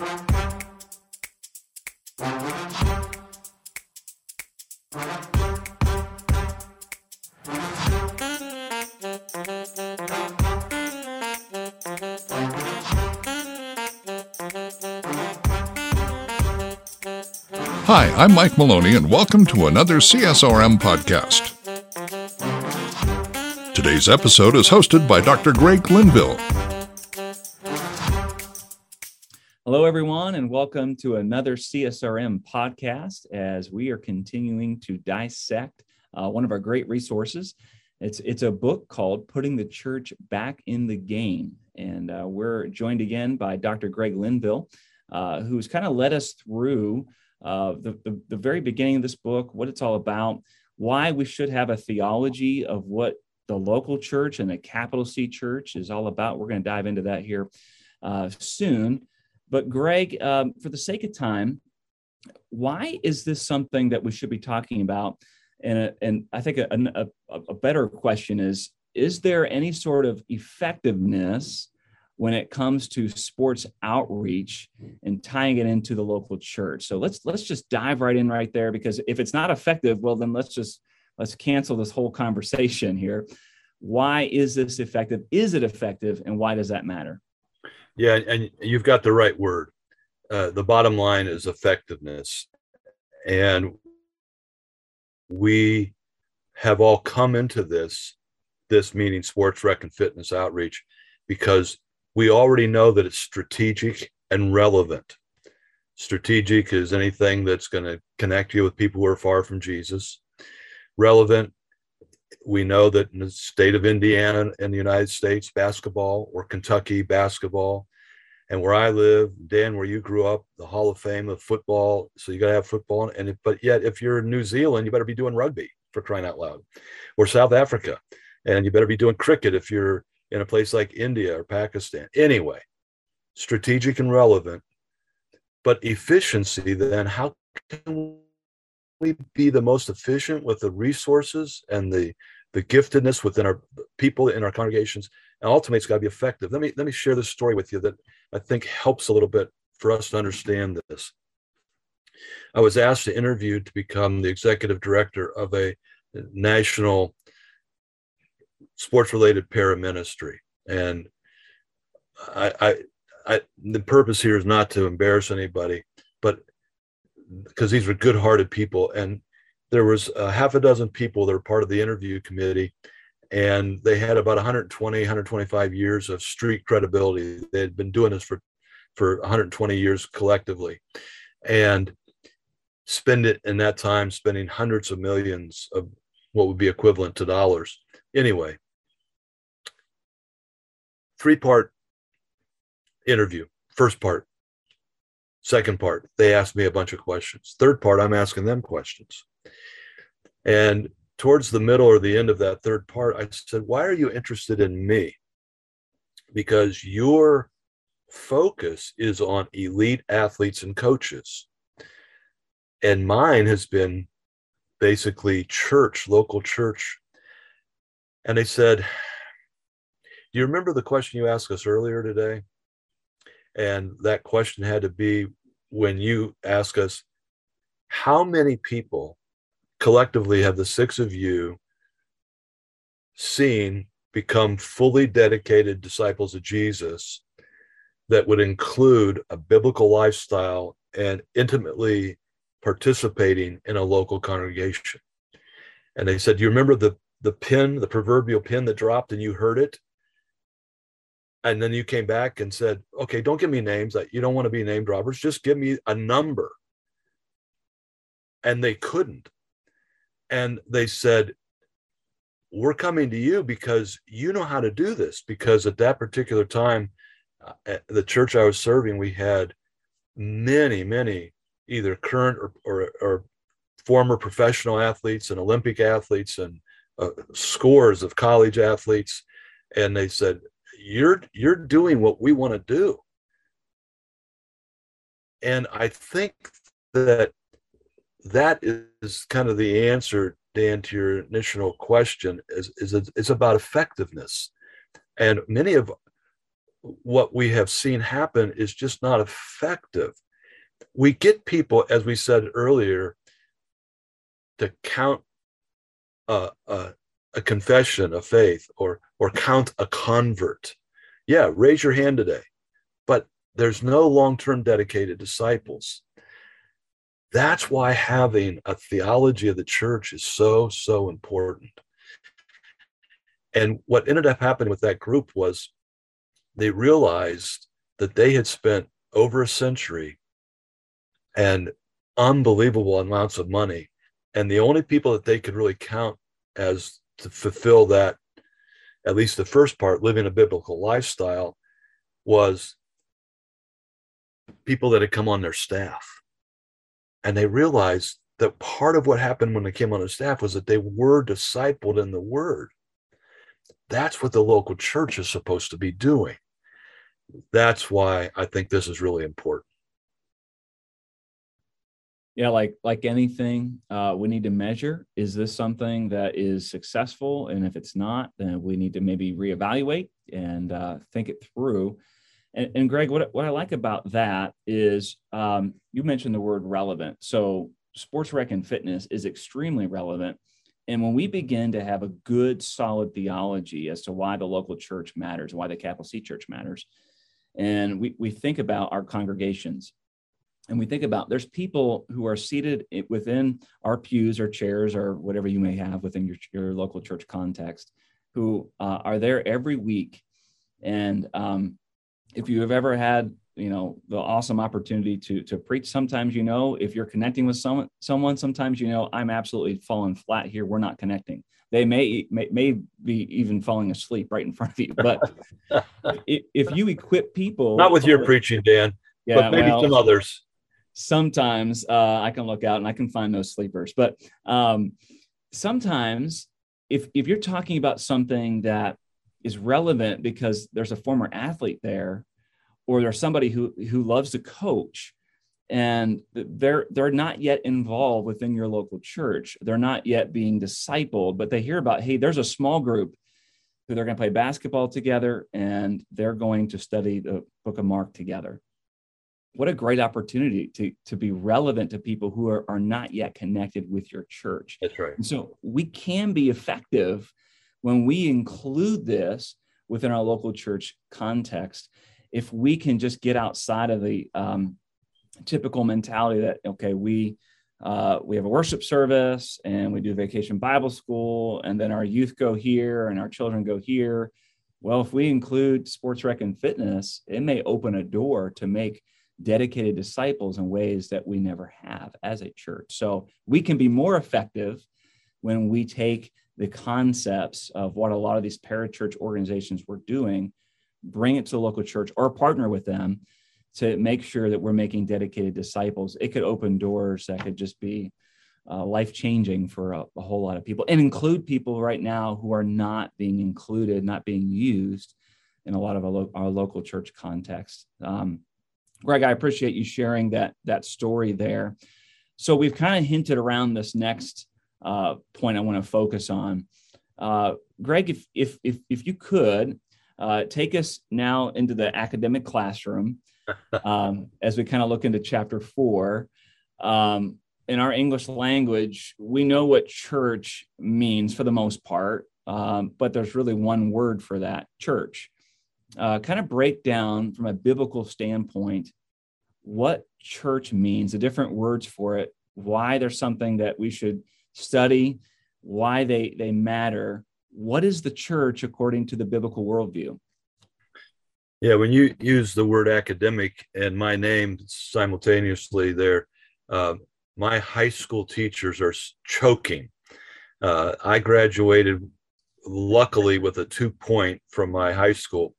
Hi, I'm Mike Maloney, and welcome to another CSRM podcast. Today's episode is hosted by Dr. Greg Linville. Welcome to another CSRM podcast as we are continuing to dissect uh, one of our great resources. It's, it's a book called Putting the Church Back in the Game. And uh, we're joined again by Dr. Greg Linville, uh, who's kind of led us through uh, the, the, the very beginning of this book, what it's all about, why we should have a theology of what the local church and the capital C church is all about. We're going to dive into that here uh, soon. But, Greg, um, for the sake of time, why is this something that we should be talking about? And, a, and I think a, a, a better question is Is there any sort of effectiveness when it comes to sports outreach and tying it into the local church. So let's let's just dive right in right there because if it's not effective, well then let's just let's cancel this whole conversation here. Why is this effective? Is it effective and why does that matter? Yeah, and you've got the right word. Uh, the bottom line is effectiveness. And we have all come into this, this meaning sports rec and fitness outreach, because we already know that it's strategic and relevant. Strategic is anything that's going to connect you with people who are far from Jesus. Relevant, we know that in the state of Indiana in the United States, basketball or Kentucky basketball, and where I live, Dan, where you grew up, the Hall of Fame of football. So you got to have football, and but yet if you're in New Zealand, you better be doing rugby for crying out loud, or South Africa, and you better be doing cricket if you're in a place like India or Pakistan. Anyway, strategic and relevant, but efficiency, then how can we be the most efficient with the resources and the the giftedness within our people in our congregations and ultimately it's got to be effective let me let me share this story with you that i think helps a little bit for us to understand this i was asked to interview to become the executive director of a national sports related para ministry, And I, I, I, the purpose here is not to embarrass anybody, but because these were good hearted people. And there was a half a dozen people that were part of the interview committee and they had about 120 125 years of street credibility. They had been doing this for for 120 years collectively. And spend it in that time spending hundreds of millions of what would be equivalent to dollars. Anyway three part interview. First part, second part, they asked me a bunch of questions. Third part, I'm asking them questions. And towards the middle or the end of that third part, I said, Why are you interested in me? Because your focus is on elite athletes and coaches. And mine has been basically church, local church. And they said, do you remember the question you asked us earlier today? And that question had to be when you ask us, how many people collectively have the six of you seen become fully dedicated disciples of Jesus that would include a biblical lifestyle and intimately participating in a local congregation? And they said, Do you remember the, the pin, the proverbial pin that dropped and you heard it? And then you came back and said okay don't give me names. You don't want to be named robbers. Just give me a number. And they couldn't. And they said we're coming to you because you know how to do this. Because at that particular time uh, at the church i was serving we had many many either current or, or, or former professional athletes and olympic athletes and uh, scores of college athletes. And they said you're you're doing what we want to do and i think that that is kind of the answer dan to your initial question is is it's about effectiveness and many of what we have seen happen is just not effective. We get people, as we said earlier, to count a, a, a confession of faith or or count a convert. Yeah, raise your hand today. But there's no long-term dedicated disciples. That's why having a theology of the church is so, so important. And what ended up happening with that group was they realized that they had spent over a century and unbelievable amounts of money. And the only people that they could really count as to fulfill that, at least the first part, living a biblical lifestyle, was people that had come on their staff and they realized that part of what happened when they came on the staff was that they were discipled in the word. That's what the local church is supposed to be doing. That's why I think this is really important. Yeah, like like anything, uh, we need to measure. Is this something that is successful? And if it's not, then we need to maybe reevaluate and uh, think it through. And, and Greg, what, what I like about that is um, you mentioned the word relevant. So sports rec and fitness is extremely relevant. And when we begin to have a good, solid theology as to why the local church matters, why the capital C church matters, and we, we think about our congregations and we think about there's people who are seated within our pews or chairs or whatever you may have within your, your local church context who uh, are there every week. And um, if you have ever had you know the awesome opportunity to to preach sometimes you know if you're connecting with someone someone sometimes you know i'm absolutely falling flat here. We're not connecting. They may may, may be even falling asleep right in front of you. But if, if, you equip people not with your preaching dan yeah, but maybe well, some others sometimes uh, i can look out and i can find those sleepers. But um, sometimes if if you're talking about something that is relevant because there's a former athlete there or there's somebody who who loves to coach and they're they're not yet involved within your local church they're not yet being discipled but they hear about hey there's a small group who they're going to play basketball together and they're going to study the book of mark together what a great opportunity to to be relevant to people who are, are not yet connected with your church. That's right. And so we can be effective when we include this within our local church context, if we can just get outside of the um, typical mentality that okay, we uh, we have a worship service and we do vacation Bible school, and then our youth go here and our children go here. Well, if we include sports rec and fitness, it may open a door to make dedicated disciples in ways that we never have as a church. So we can be more effective when we take the concepts of what a lot of these parachurch organizations were doing, bring it to the local church or partner with them to make sure that we're making dedicated disciples. It could open doors that could just be uh, life changing for a, a, whole lot of people and include people right now who are not being included, not being used in a lot of our, lo- our local church context. Um, Greg, I appreciate you sharing that that story there. So we've kind of hinted around this next uh, point I want to focus on. Uh, Greg, if, if, if, if you could uh, take us now into the academic classroom um, as we kind of look into chapter four. Um, in our English language, we know what church means for the most part, um, but there's really one word for that church. Uh, kind of break down from a biblical standpoint what church means, the different words for it, why there's something that we should study why they they matter. What is the church according to the biblical worldview? Yeah when you use the word academic and my name simultaneously there uh, my high school teachers are choking. Uh, i graduated luckily with a two point from my high school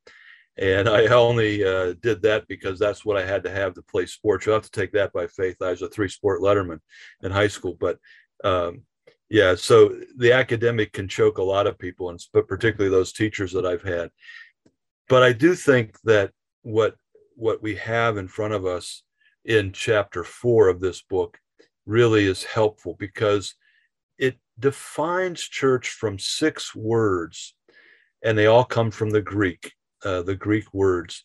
and I only uh, did that because that's what I had to have to play sports. You have to take that by faith. I was a three sport letterman in high school, but um, yeah so the academic can choke a lot of people and but particularly those teachers that i've had but i do think that what what we have in front of us in chapter four of this book really is helpful because it defines church from six words and they all come from the greek uh, the Greek words.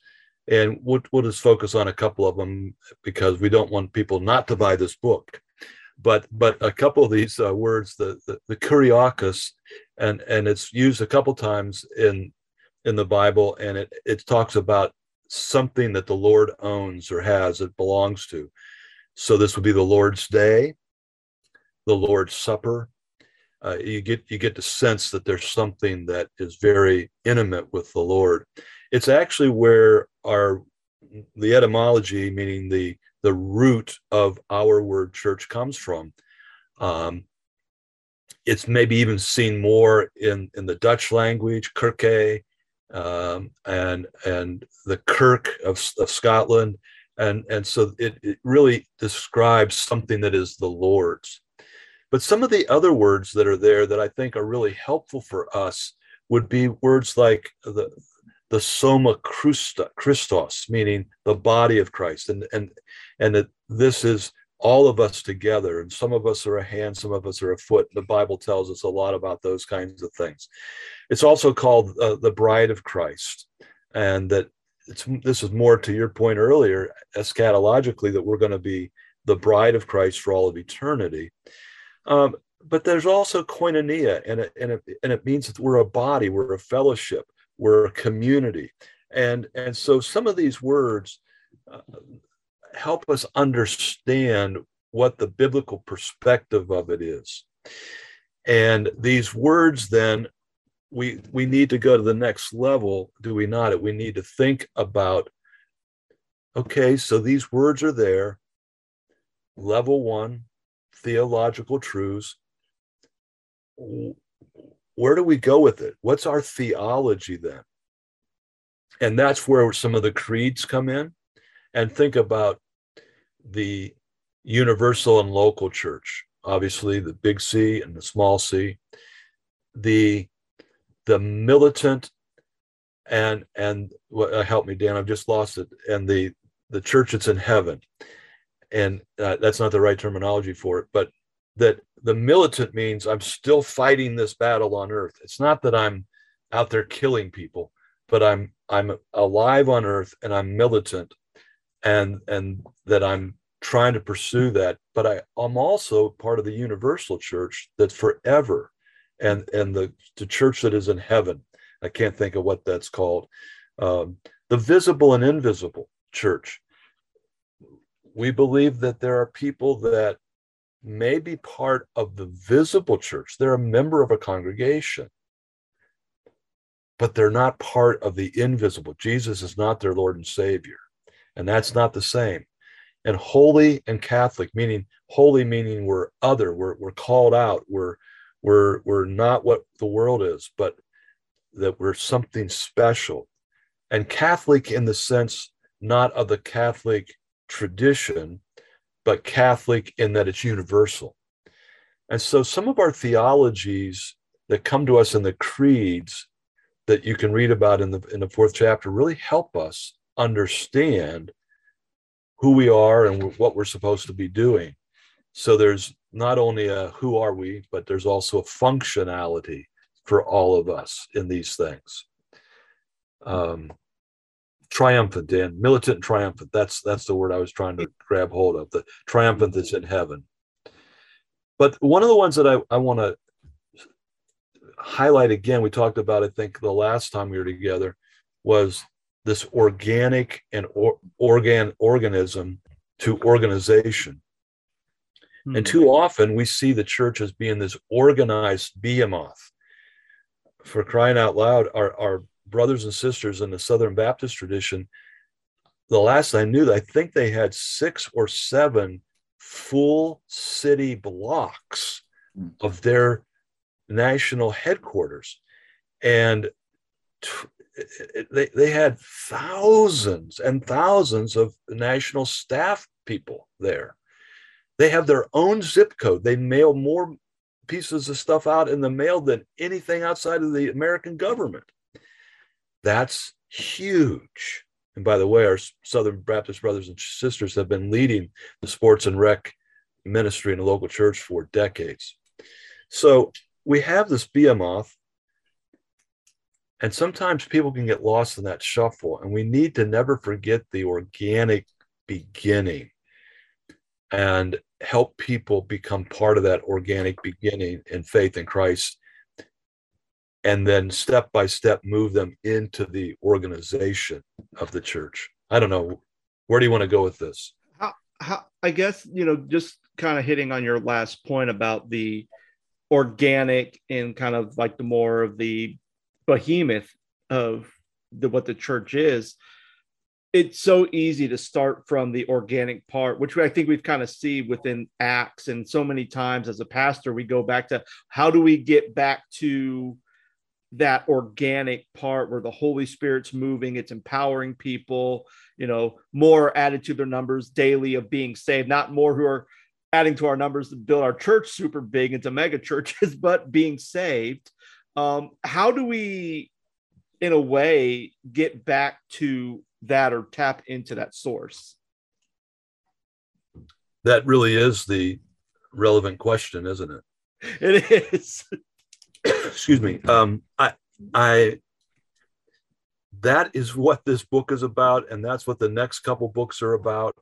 And we'll, we'll just focus on a couple of them because we don't want people not to buy this book. But but a couple of these uh, words, the, the the kuriakos, and and it's used a couple times in in the Bible, and it it talks about something that the Lord owns or has, it belongs to. So this would be the Lord's Day, the Lord's Supper. Uh, you get you get the sense that there's something that is very intimate with the Lord. It's actually where our the etymology, meaning the the root of our word church, comes from. Um, it's maybe even seen more in in the Dutch language, kerke, um, and and the Kirk of, of Scotland, and and so it, it really describes something that is the Lord's. But some of the other words that are there that I think are really helpful for us would be words like the the soma Christa, Christos, meaning the body of Christ, and and and that this is all of us together. And some of us are a hand, some of us are a foot. The Bible tells us a lot about those kinds of things. It's also called uh, the bride of Christ, and that it's this is more to your point earlier, eschatologically, that we're going to be the bride of Christ for all of eternity. Um, but there's also koinonia, and it, and, it, and it means that we're a body, we're a fellowship, we're a community. And, and so some of these words uh, help us understand what the biblical perspective of it is. And these words then we we need to go to the next level, do we not? We need to think about okay, so these words are there. Level 1, theological truths. Where do we go with it? What's our theology then? And that's where some of the creeds come in. And think about the universal and local church, obviously the big C and the small c, the the militant and and uh, help me, Dan, I've just lost it, and the the church that's in heaven, and uh, that's not the right terminology for it, but that the militant means I'm still fighting this battle on earth. It's not that I'm out there killing people, but I'm I'm alive on earth and I'm militant and and that I'm trying to pursue that. But I, I'm also part of the universal church that's forever, and and the the church that is in heaven. I can't think of what that's called. Um, the visible and invisible church. We believe that there are people that may be part of the visible church. They're a member of a congregation, but they're not part of the invisible. Jesus is not their Lord and Savior. And that's not the same. And holy and Catholic, meaning holy, meaning we're other, we're, we're called out, we're, we're, we're not what the world is, but that we're something special. And Catholic in the sense not of the Catholic tradition, but Catholic in that it's universal. And so some of our theologies that come to us in the creeds that you can read about in the in the fourth chapter really help us understand who we are and what we're supposed to be doing. So there's not only a who are we, but there's also a functionality for all of us in these things. Um, triumphant, Dan, militant triumphant. That's that's the word I was trying to grab hold of. The triumphant that's in heaven. But one of the ones that I, I want to highlight again, we talked about, I think, the last time we were together, was this organic and or, organ organism to organization. Mm-hmm. And too often we see the church as being this organized behemoth. For crying out loud, our, our brothers and sisters in the Southern Baptist tradition, the last I knew, I think they had six or seven full city blocks hmm. of their national headquarters. And they, they had thousands and thousands of national staff people there. They have their own zip code. They mail more pieces of stuff out in the mail than anything outside of the American government. That's huge. And by the way, our Southern Baptist brothers and sisters have been leading the sports and rec ministry in a local church for decades. So we have this behemoth And sometimes people can get lost in that shuffle, and we need to never forget the organic beginning and help people become part of that organic beginning in faith in Christ and then step by step move them into the organization of the church. I don't know. Where do you want to go with this? How, how, I guess, you know, just kind of hitting on your last point about the organic and kind of like the more of the behemoth of the, what the church is it's so easy to start from the organic part, which I think we've kind of see within Acts. And so many times as a pastor, we go back to how do we get back to that organic part where the Holy Spirit's moving, it's empowering people, you know, more added to their numbers daily of being saved, not more who are adding to our numbers to build our church super big into mega churches, but being saved. Um, how do we, in a way, get back to that or tap into that source? That really is the relevant question, isn't it? It is. Excuse me. Um, I, I, that is what this book is about, and that's what the next couple books are about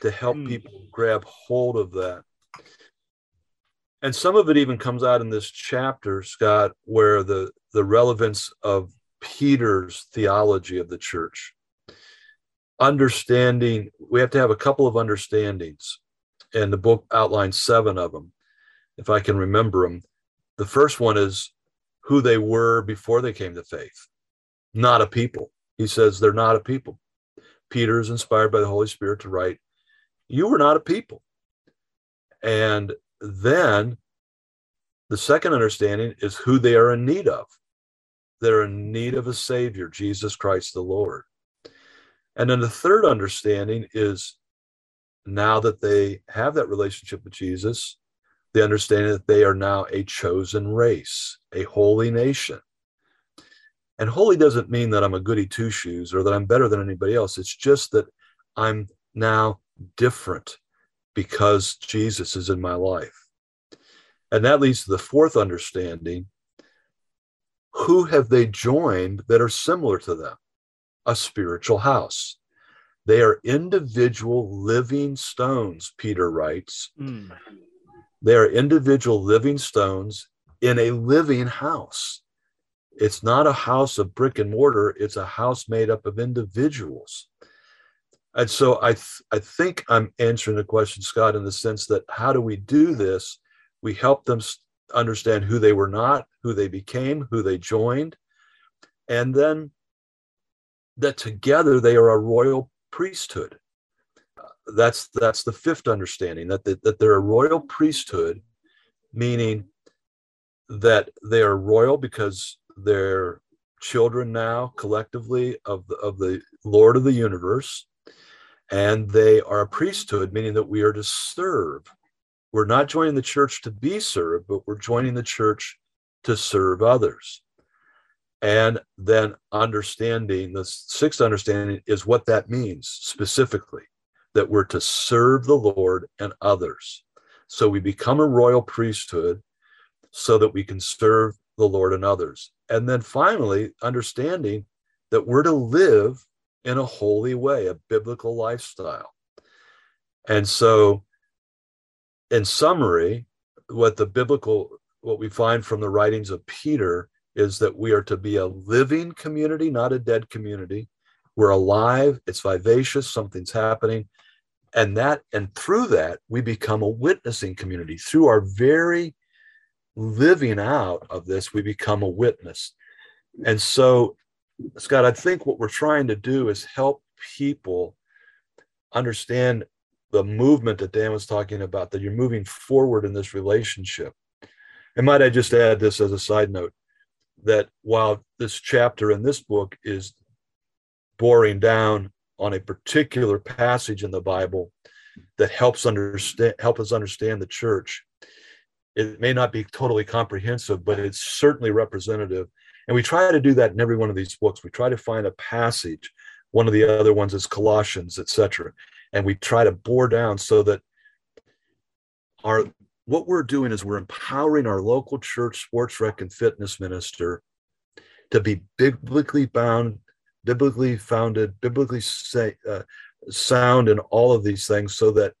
to help mm. people grab hold of that. And some of it even comes out in this chapter, Scott, where the the relevance of Peter's theology of the church understanding we have to have a couple of understandings and the book outlines seven of them if i can remember them the first one is who they were before they came to faith. Not a people. He says they're not a people. Peter is inspired by the holy spirit to write you were not a people. And then the second understanding is who they are in need of. They're in need of a savior jesus christ the lord. And then the third understanding is now that they have that relationship with Jesus, the understanding that they are now a chosen race, a holy nation. And holy doesn't mean that I'm a goody two shoes or that I'm better than anybody else. It's just that I'm now different because Jesus is in my life. And that leads to the fourth understanding who have they joined that are similar to them? a spiritual house. They are individual living stones, Peter writes. Mm. They are individual living stones in a living house. It's not a house of brick and mortar, it's a house made up of individuals. And so I, th- I think I'm answering the question, Scott, in the sense that how do we do this? We help them understand who they were not, who they became, who they joined. And then that together they are a royal priesthood. That's that's the fifth understanding that they, that they're a royal priesthood, meaning that they are royal because they're children now collectively of the, of the Lord of the universe, and they are a priesthood, meaning that we are to serve. We're not joining the church to be served, but we're joining the church to serve others and then understanding the sixth understanding is what that means specifically that we're to serve the lord and others so we become a royal priesthood so that we can serve the lord and others and then finally understanding that we're to live in a holy way a biblical lifestyle and so in summary what the biblical what we find from the writings of peter is that we are to be a living community, not a dead community. We're alive, it's vivacious, something's happening. And that, and through that, we become a witnessing community. Through our very living out of this, we become a witness. And so, Scott, I think what we're trying to do is help people understand the movement that Dan was talking about, that you're moving forward in this relationship. And might I just add this as a side note? that while this chapter in this book is boring down on a particular passage in the Bible that helps understand help us understand the church, it may not be totally comprehensive, but it's certainly representative. And we try to do that in every one of these books. We try to find a passage. One of the other ones is Colossians, etc. And we try to bore down so that our what we're doing is we're empowering our local church sports rec and fitness minister to be biblically bound, biblically founded, biblically say, uh, sound in all of these things so that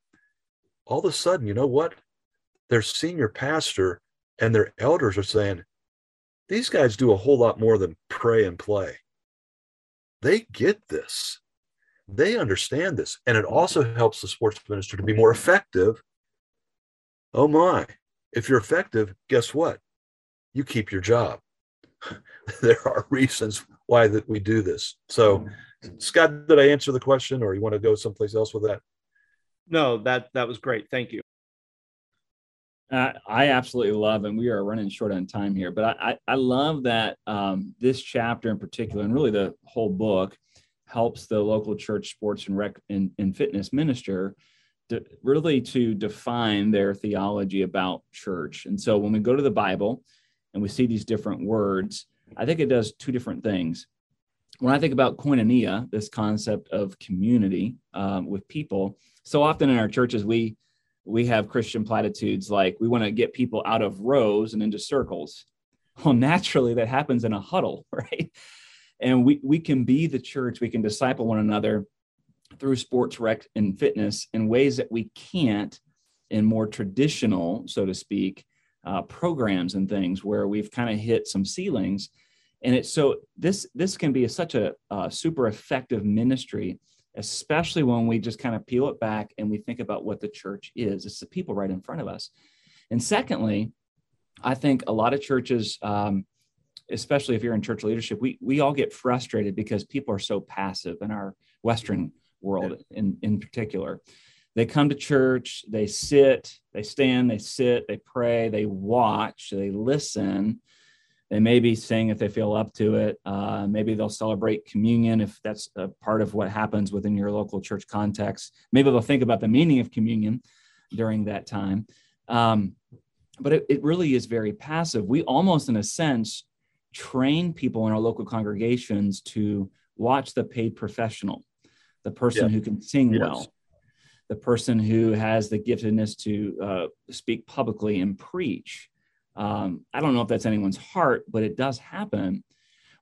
all of a sudden, you know what? Their senior pastor and their elders are saying, these guys do a whole lot more than pray and play. They get this. They understand this. And it also helps the sports minister to be more effective. Oh my, if you're effective, guess what? You keep your job. there are reasons why that we do this. So, Scott, did I answer the question, or you want to go someplace else with that? No, that that was great. Thank you. Uh, I absolutely love, and we are running short on time here, but I, I, I love that um, this chapter in particular, and really the whole book, helps the local church sports and rec and, and fitness minister to, really to define their theology about church. And so when we go to the Bible and we see these different words, I think it does two different things. When I think about koinonia, this concept of community um, with people, so often in our churches we we have Christian platitudes like we want to get people out of rows and into circles. Well, naturally that happens in a huddle, right? And we we can be the church, we can disciple one another through sports rec and fitness in ways that we can't in more traditional, so to speak, uh, programs and things where we've kind of hit some ceilings. And it's so this this can be a, such a, a super effective ministry especially when we just kind of peel it back and we think about what the church is. It's the people right in front of us. And secondly, I think a lot of churches, um, especially if you're in church leadership, we, we all get frustrated because people are so passive in our Western world in, in particular. They come to church, they sit, they stand, they sit, they pray, they watch, they listen, they may be sing if they feel up to it. Uh, maybe they'll celebrate communion if that's a part of what happens within your local church context. Maybe they'll think about the meaning of communion during that time. Um, but it, it really is very passive. We almost, in a sense, train people in our local congregations to watch the paid professional, the person who can sing yes. well, the person who has the giftedness to uh, speak publicly and preach. Um, I don't know if that's anyone's heart, but it does happen.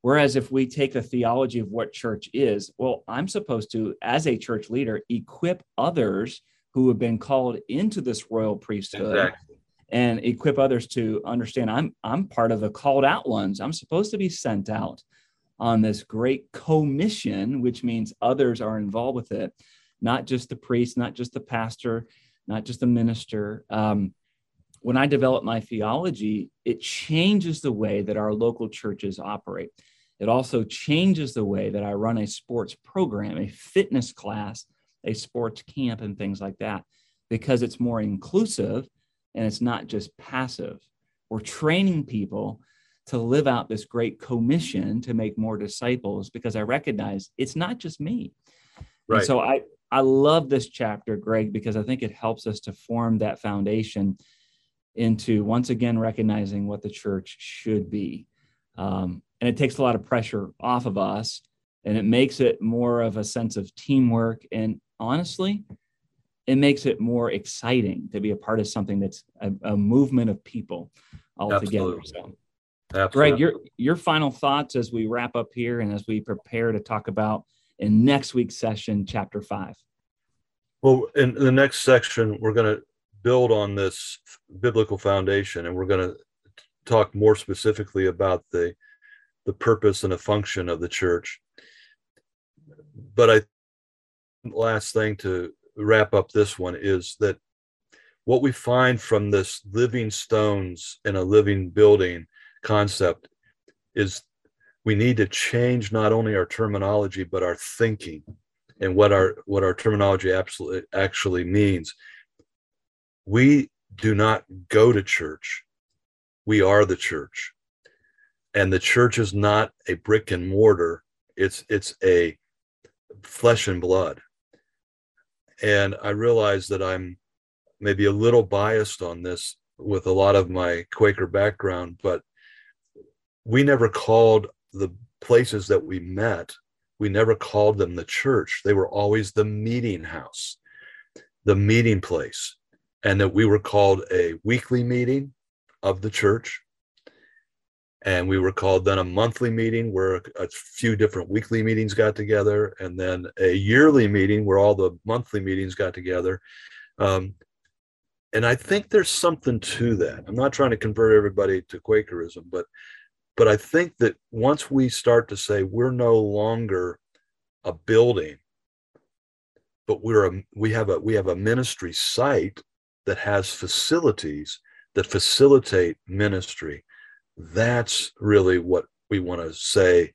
Whereas if we take the theology of what church is, well, I'm supposed to, as a church leader, equip others who have been called into this royal priesthood exactly. and equip others to understand I'm I'm part of the called out ones. I'm supposed to be sent out on this great commission, which means others are involved with it, not just the priest, not just the pastor, not just the minister. Um, when I develop my theology, it changes the way that our local churches operate. It also changes the way that I run a sports program, a fitness class, a sports camp, and things like that, because it's more inclusive and it's not just passive. We're training people to live out this great commission to make more disciples because I recognize it's not just me. Right. And so I, I love this chapter, Greg, because I think it helps us to form that foundation into once again recognizing what the church should be. Um, and it takes a lot of pressure off of us and it makes it more of a sense of teamwork. And honestly, it makes it more exciting to be a part of something that's a, a movement of people all together. So, Absolutely. Greg, your your final thoughts as we wrap up here and as we prepare to talk about in next week's session, chapter five. Well, in the next section, we're going to build on this biblical foundation, and we're going to talk more specifically about the the purpose and the function of the church. But I last thing to wrap up this one is that what we find from this living stones in a living building concept is we need to change not only our terminology but our thinking and what our what our terminology absolutely actually means we do not go to church. We are the church. And the church is not a brick and mortar, it's it's a flesh and blood. And I realize that I'm maybe a little biased on this with a lot of my Quaker background, but we never called the places that we met, we never called them the church. They were always the meeting house, the meeting place and that we were called a weekly meeting of the church. And we were called then a monthly meeting where a few different weekly meetings got together and then a yearly meeting where all the monthly meetings got together. Um, and i think there's something to that. I'm not trying to convert everybody to quakerism but but i think that once we start to say we're no longer a building but we're a we have a we have a ministry site that has facilities that facilitate ministry that's really what we want to say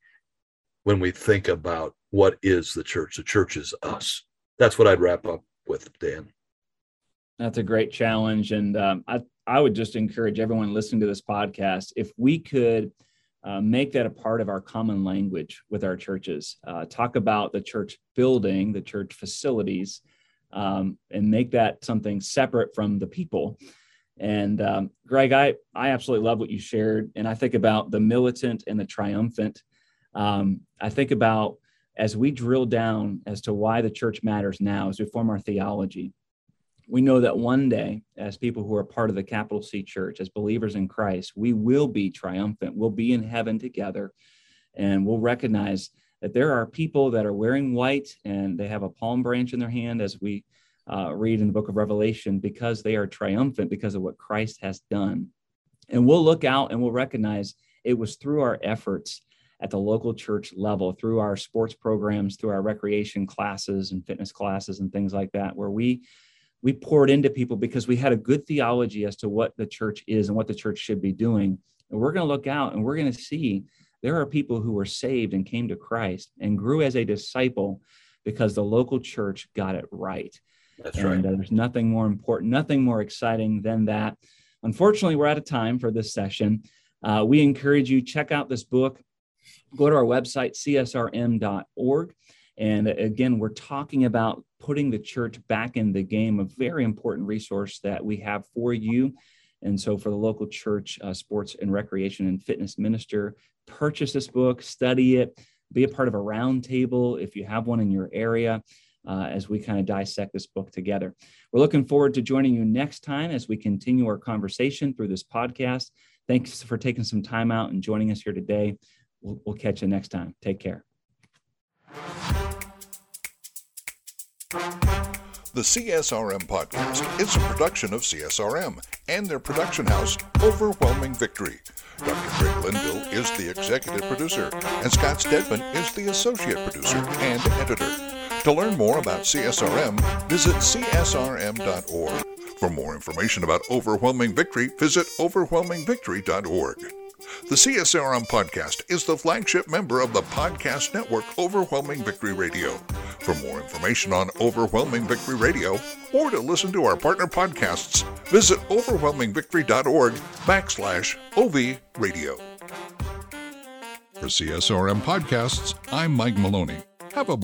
when we think about what is the church. The church is us. That's what I'd wrap up with, Dan. That's a great challenge. And um, I, I would just encourage everyone listening to this podcast if we could uh, make that a part of our common language with our churches, uh, talk about the church building, the church facilities, um, and make that something separate from the people. And um, Greg, I, I absolutely love what you shared. And I think about the militant and the triumphant. Um, I think about as we drill down as to why the church matters now, as we form our theology, we know that one day, as people who are part of the capital C church, as believers in Christ, we will be triumphant. We'll be in heaven together and we'll recognize that there are people that are wearing white and they have a palm branch in their hand as we uh, read in the book of Revelation because they are triumphant because of what Christ has done. And we'll look out and we'll recognize it was through our efforts at the local church level, through our sports programs, through our recreation classes and fitness classes and things like that, where we we poured into people because we had a good theology as to what the church is and what the church should be doing. And we're going to look out and we're going to see there are people who were saved and came to Christ and grew as a disciple because the local church got it right. That's and, right. Uh, there's nothing more important, nothing more exciting than that. Unfortunately, we're out of time for this session. Uh, we encourage you check out this book. Go to our website csrm.org. And again, we're talking about putting the church back in the game, a very important resource that we have for you. And so, for the local church, uh, sports and recreation and fitness minister, purchase this book, study it, be a part of a roundtable if you have one in your area uh, as we kind of dissect this book together. We're looking forward to joining you next time as we continue our conversation through this podcast. Thanks for taking some time out and joining us here today. We'll, we'll catch you next time. Take care. The CSRM podcast is a production of CSRM and their production house, Overwhelming Victory. Dr. Greg Linville is the executive producer, and Scott Stedman is the associate producer and editor. To learn more about CSRM, visit csrm.org. For more information about Overwhelming Victory, visit overwhelmingvictory.org. The CSRM podcast is the flagship member of the podcast network Overwhelming Victory Radio. For more information on Overwhelming Victory Radio or to listen to our partner podcasts, visit overwhelmingvictory.org backslash OV Radio. For CSRM podcasts, I'm Mike Maloney. Have a